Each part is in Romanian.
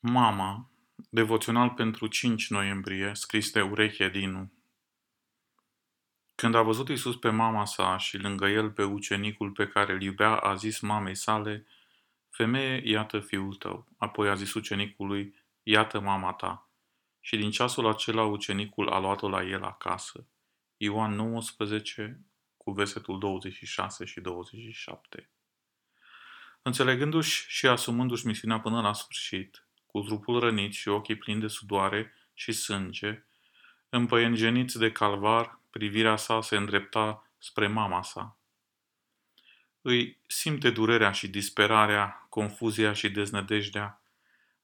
Mama, devoțional pentru 5 noiembrie, scris de Ureche Dinu. Când a văzut Isus pe mama sa și lângă el pe ucenicul pe care îl iubea, a zis mamei sale, Femeie, iată fiul tău. Apoi a zis ucenicului, iată mama ta. Și din ceasul acela ucenicul a luat-o la el acasă. Ioan 19, cu versetul 26 și 27. Înțelegându-și și asumându-și misiunea până la sfârșit, cu trupul rănit și ochii plini de sudoare și sânge, împăiengeniți de calvar, privirea sa se îndrepta spre mama sa. Îi simte durerea și disperarea, confuzia și deznădejdea,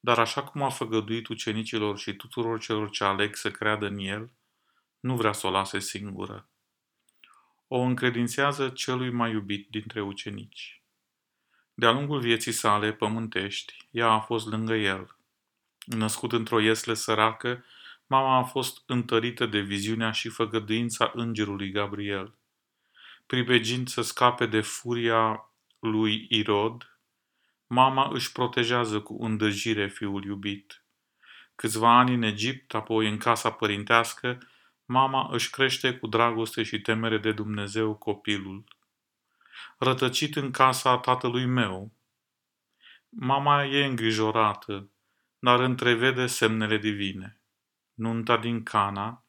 dar așa cum a făgăduit ucenicilor și tuturor celor ce aleg să creadă în el, nu vrea să o lase singură. O încredințează celui mai iubit dintre ucenici. De-a lungul vieții sale pământești, ea a fost lângă el. Născut într-o iesle săracă, mama a fost întărită de viziunea și făgăduința îngerului Gabriel. Pribegind să scape de furia lui Irod, mama își protejează cu îndăjire fiul iubit. Câțiva ani în Egipt, apoi în casa părintească, mama își crește cu dragoste și temere de Dumnezeu copilul rătăcit în casa tatălui meu. Mama e îngrijorată, dar întrevede semnele divine. Nunta din Cana,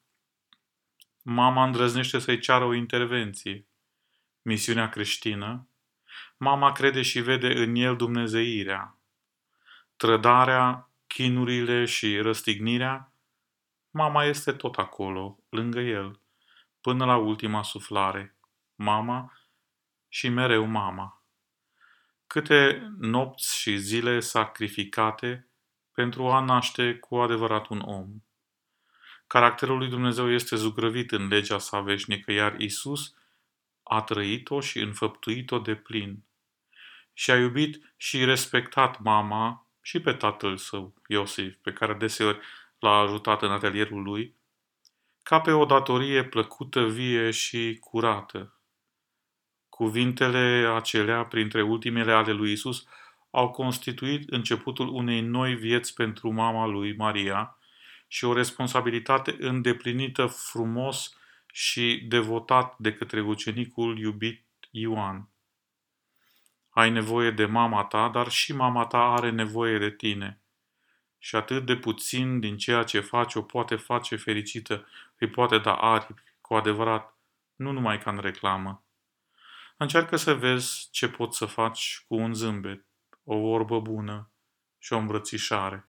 mama îndrăznește să-i ceară o intervenție. Misiunea creștină, mama crede și vede în el dumnezeirea. Trădarea, chinurile și răstignirea, mama este tot acolo, lângă el, până la ultima suflare. Mama și mereu mama. Câte nopți și zile sacrificate pentru a naște cu adevărat un om. Caracterul lui Dumnezeu este zugrăvit în legea sa veșnică, iar Isus a trăit-o și înfăptuit-o de plin. Și a iubit și respectat mama și pe tatăl său, Iosif, pe care deseori l-a ajutat în atelierul lui, ca pe o datorie plăcută, vie și curată. Cuvintele acelea, printre ultimele ale lui Isus, au constituit începutul unei noi vieți pentru mama lui Maria și o responsabilitate îndeplinită frumos și devotat de către ucenicul iubit Ioan. Ai nevoie de mama ta, dar și mama ta are nevoie de tine. Și atât de puțin din ceea ce faci o poate face fericită, îi poate da aripi, cu adevărat, nu numai ca în reclamă. Încearcă să vezi ce poți să faci cu un zâmbet, o vorbă bună și o îmbrățișare.